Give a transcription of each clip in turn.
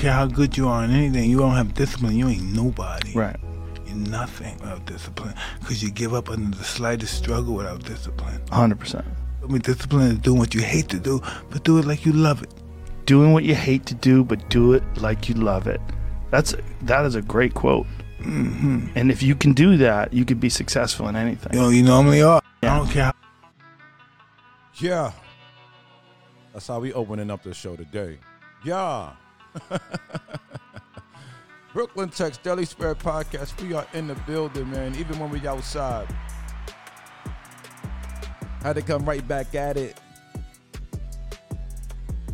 care how good you are in anything. You don't have discipline. You ain't nobody. Right. You're nothing without discipline. Because you give up under the slightest struggle without discipline. 100%. I mean, discipline is doing what you hate to do, but do it like you love it. Doing what you hate to do, but do it like you love it. That's that is a great quote. hmm And if you can do that, you could be successful in anything. You know, you normally are. Yeah. I don't care how Yeah. That's how we opening up the show today. Yeah. Brooklyn Tech's Daily Spirit Podcast. We are in the building, man. Even when we outside. Had to come right back at it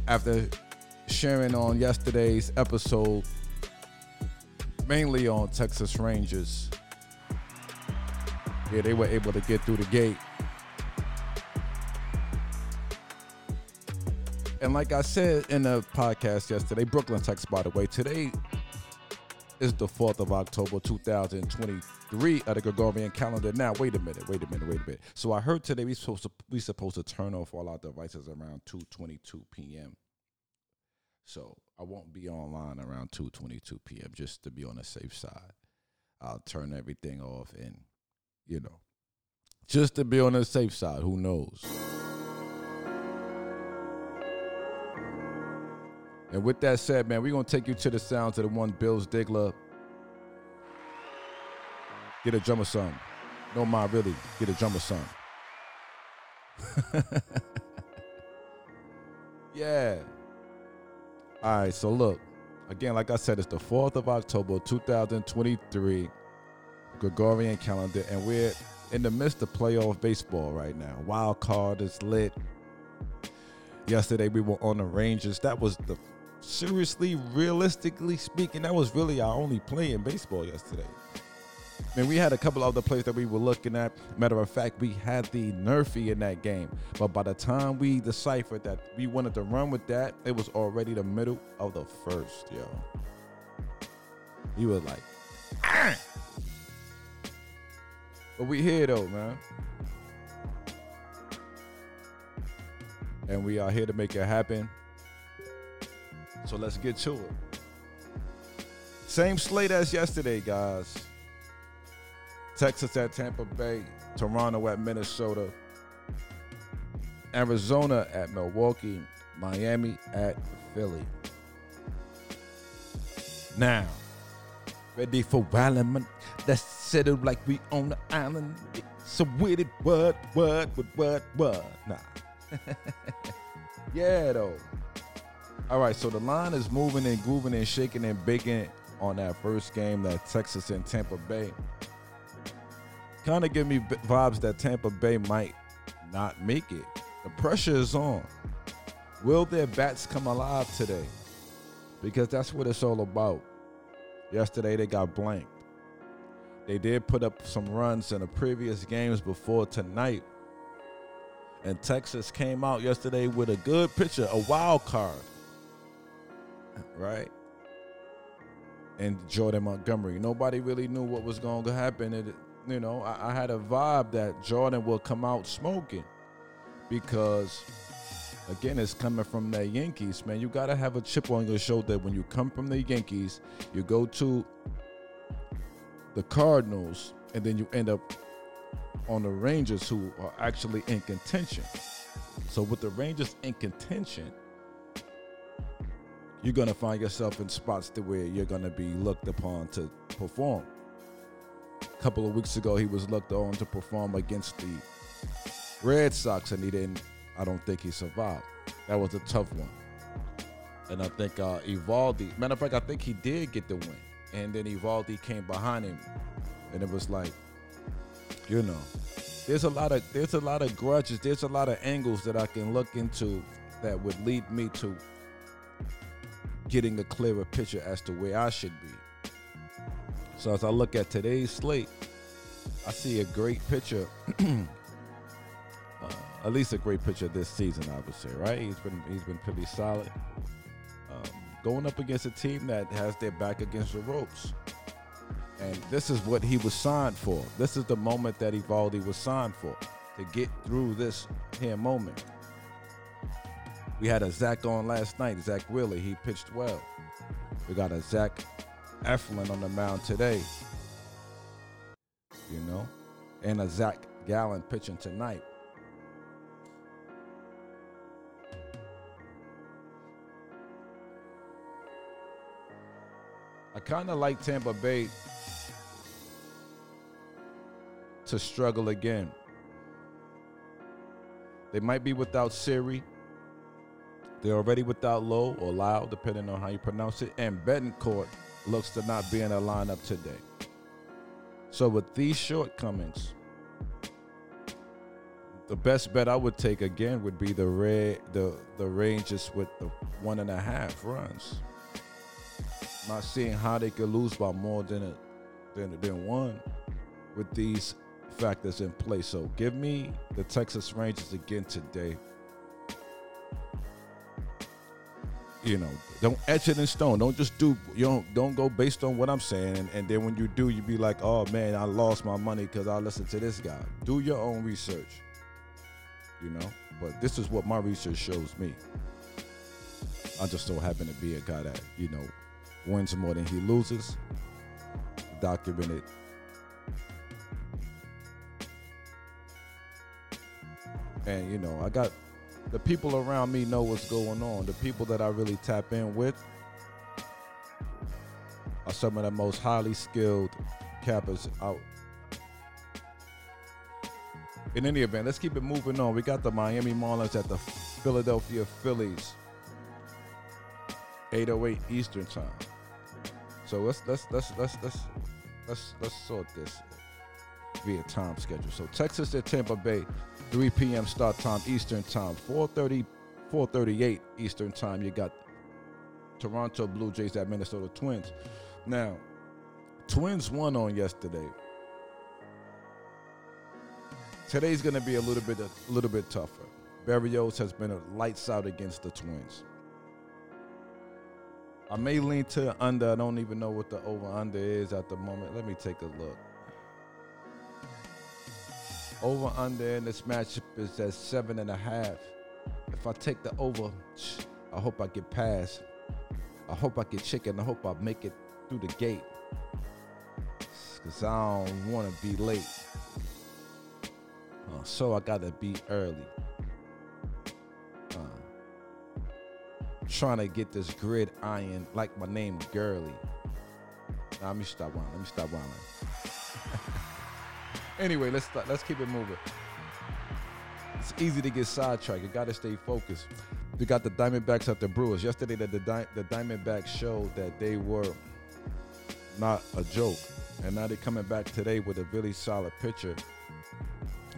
after sharing on yesterday's episode, mainly on Texas Rangers. Yeah, they were able to get through the gate. And like I said in the podcast yesterday, Brooklyn Tex, by the way, today is the 4th of October, 2023 of the Gregorian calendar. Now, wait a minute, wait a minute, wait a minute. So I heard today we're supposed to we're supposed to turn off all our devices around 2:22 p.m. So I won't be online around 2:22 p.m. just to be on the safe side. I'll turn everything off and you know, just to be on the safe side. Who knows? And with that said, man, we're gonna take you to the sounds of the one Bills Diggler. Get a drummer son. No mind really. Get a drummer son. yeah. All right, so look. Again, like I said, it's the 4th of October, 2023, Gregorian calendar, and we're in the midst of playoff baseball right now. Wild card is lit. Yesterday we were on the Rangers. That was the seriously, realistically speaking, that was really our only play in baseball yesterday. I mean, we had a couple other plays that we were looking at. Matter of fact, we had the NRFI in that game. But by the time we deciphered that we wanted to run with that, it was already the middle of the first, yo. He was like, but we here though, man. And we are here to make it happen. So let's get to it. Same slate as yesterday, guys. Texas at Tampa Bay, Toronto at Minnesota, Arizona at Milwaukee, Miami at Philly. Now, ready for Wildman? Let's settle like we on the island. So with it, what, what, what, what, what? Nah. yeah, though. All right, so the line is moving and grooving and shaking and baking on that first game, that Texas and Tampa Bay. Kind of give me vibes that Tampa Bay might not make it. The pressure is on. Will their bats come alive today? Because that's what it's all about. Yesterday they got blanked. They did put up some runs in the previous games before tonight. And Texas came out yesterday with a good pitcher, a wild card. Right? And Jordan Montgomery. Nobody really knew what was going to happen. It, you know, I, I had a vibe that Jordan will come out smoking because, again, it's coming from the Yankees, man. You got to have a chip on your shoulder when you come from the Yankees. You go to the Cardinals, and then you end up on the Rangers, who are actually in contention. So with the Rangers in contention, you're gonna find yourself in spots to where you're gonna be looked upon to perform. A couple of weeks ago, he was looked on to perform against the Red Sox, and he didn't. I don't think he survived. That was a tough one. And I think uh, Eovaldi. Matter of fact, I think he did get the win, and then Eovaldi came behind him, and it was like, you know, there's a lot of there's a lot of grudges. There's a lot of angles that I can look into that would lead me to getting a clearer picture as to where I should be. So as I look at today's slate, I see a great picture. uh, at least a great picture this season, I would say. Right? He's been he's been pretty solid. Um, going up against a team that has their back against the ropes. And this is what he was signed for. This is the moment that Eovaldi was signed for to get through this here moment. We had a Zach on last night, Zach Wheeler. He pitched well. We got a Zach Eflin on the mound today. You know, and a Zach Gallen pitching tonight. I kind of like Tampa Bay to struggle again. They might be without Siri. They're already without Low or Lau, depending on how you pronounce it. And Bethancourt looks to not be in the lineup today. So with these shortcomings, the best bet I would take again would be the red the the Rangers with the one and a half runs. Not seeing how they could lose by more than a, than than one with these factors in place. So give me the Texas Rangers again today. You know, don't etch it in stone. Don't just do you don't don't go based on what I'm saying, and, and then when you do, you be like, oh man, I lost my money because I listened to this guy. Do your own research. You know, but this is what my research shows me. I just so happen to be a guy that you know wins more than he loses. Documented and you know i got the people around me know what's going on. The people that i really tap in with are some of the most highly skilled cappers out. In any event let's keep it moving on. We got the miami marlins at the philadelphia phillies. 808 eastern time. So let's let's let's let's let's let's let's sort this via time schedule so texas at tampa bay 3 p.m. start time Eastern time. 4:30, 4:38 Eastern time. You got Toronto Blue Jays at Minnesota Twins. Now, Twins won on yesterday. Today's going to be a little bit a little bit tougher. Berrios has been a lights out against the Twins. I may lean to under. I don't even know what the over under is at the moment. Let me take a look. Over under in this matchup is at seven and a half. If I take the over, I hope I get past. I hope I get chicken. I hope I make it through the gate. Cause I don't want to be late. Uh, so I gotta be early. Uh, trying to get this grid iron like my name Gurley. Nah, let me stop whining. Let me stop whining. Anyway, let's let's keep it moving. It's easy to get sidetracked. You got to stay focused. We got the Diamondbacks at the Brewers. Yesterday, the, the, the Diamondbacks showed that they were not a joke. And now they're coming back today with a really solid pitcher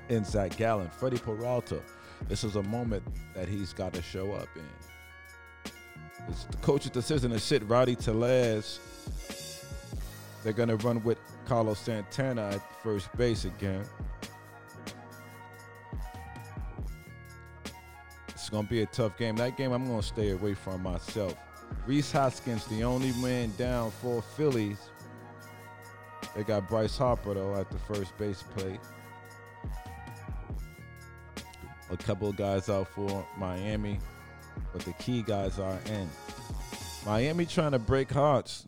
in Zach Gallen. Freddie Peralta, this is a moment that he's got to show up in. It's the coach's decision to sit Rowdy Tellez. They're going to run with Carlos Santana at first base again. It's going to be a tough game. That game I'm going to stay away from myself. Rhys Hoskins, the only man down for Phillies. They got Bryce Harper, though, at the first base plate. A couple of guys out for Miami, but the key guys are in. Miami trying to break hearts.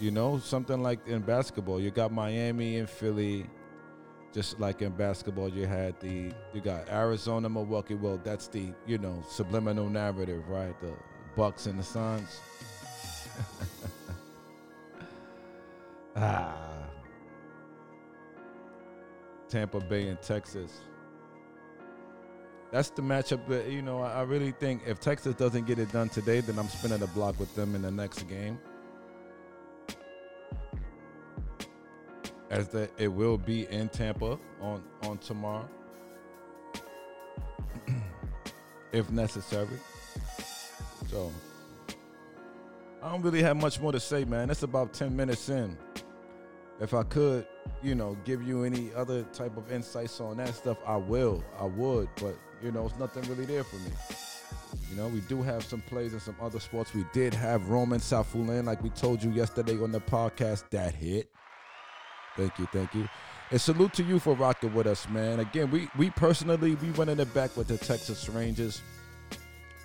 You know, something like in basketball, you got Miami and Philly. Just like in basketball, you had the you got Arizona, Milwaukee. Well, that's the you know subliminal narrative, right? The Bucks and the Suns. ah, Tampa Bay and Texas. That's the matchup that you know. I really think if Texas doesn't get it done today, then I'm spinning the block with them in the next game. As that it will be in Tampa on on tomorrow, if necessary. So I don't really have much more to say, man. It's about ten minutes in. If I could, you know, give you any other type of insights on that stuff, I will. I would, but you know, it's nothing really there for me. You know, we do have some plays in some other sports. We did have Roman Safiullin, like we told you yesterday on the podcast, that hit. Thank you, thank you. And salute to you for rocking with us, man. Again, we we personally we running it back with the Texas Rangers.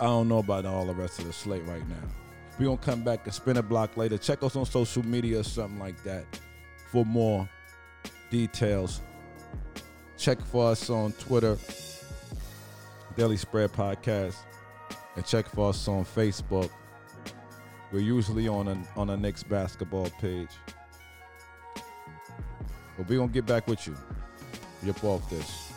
I don't know about all the rest of the slate right now. We're gonna come back and spin a block later. Check us on social media or something like that for more details. Check for us on Twitter, Daily Spread Podcast, and check for us on Facebook. We're usually on a, on a Knicks basketball page. But we're gonna get back with you. Yep off this.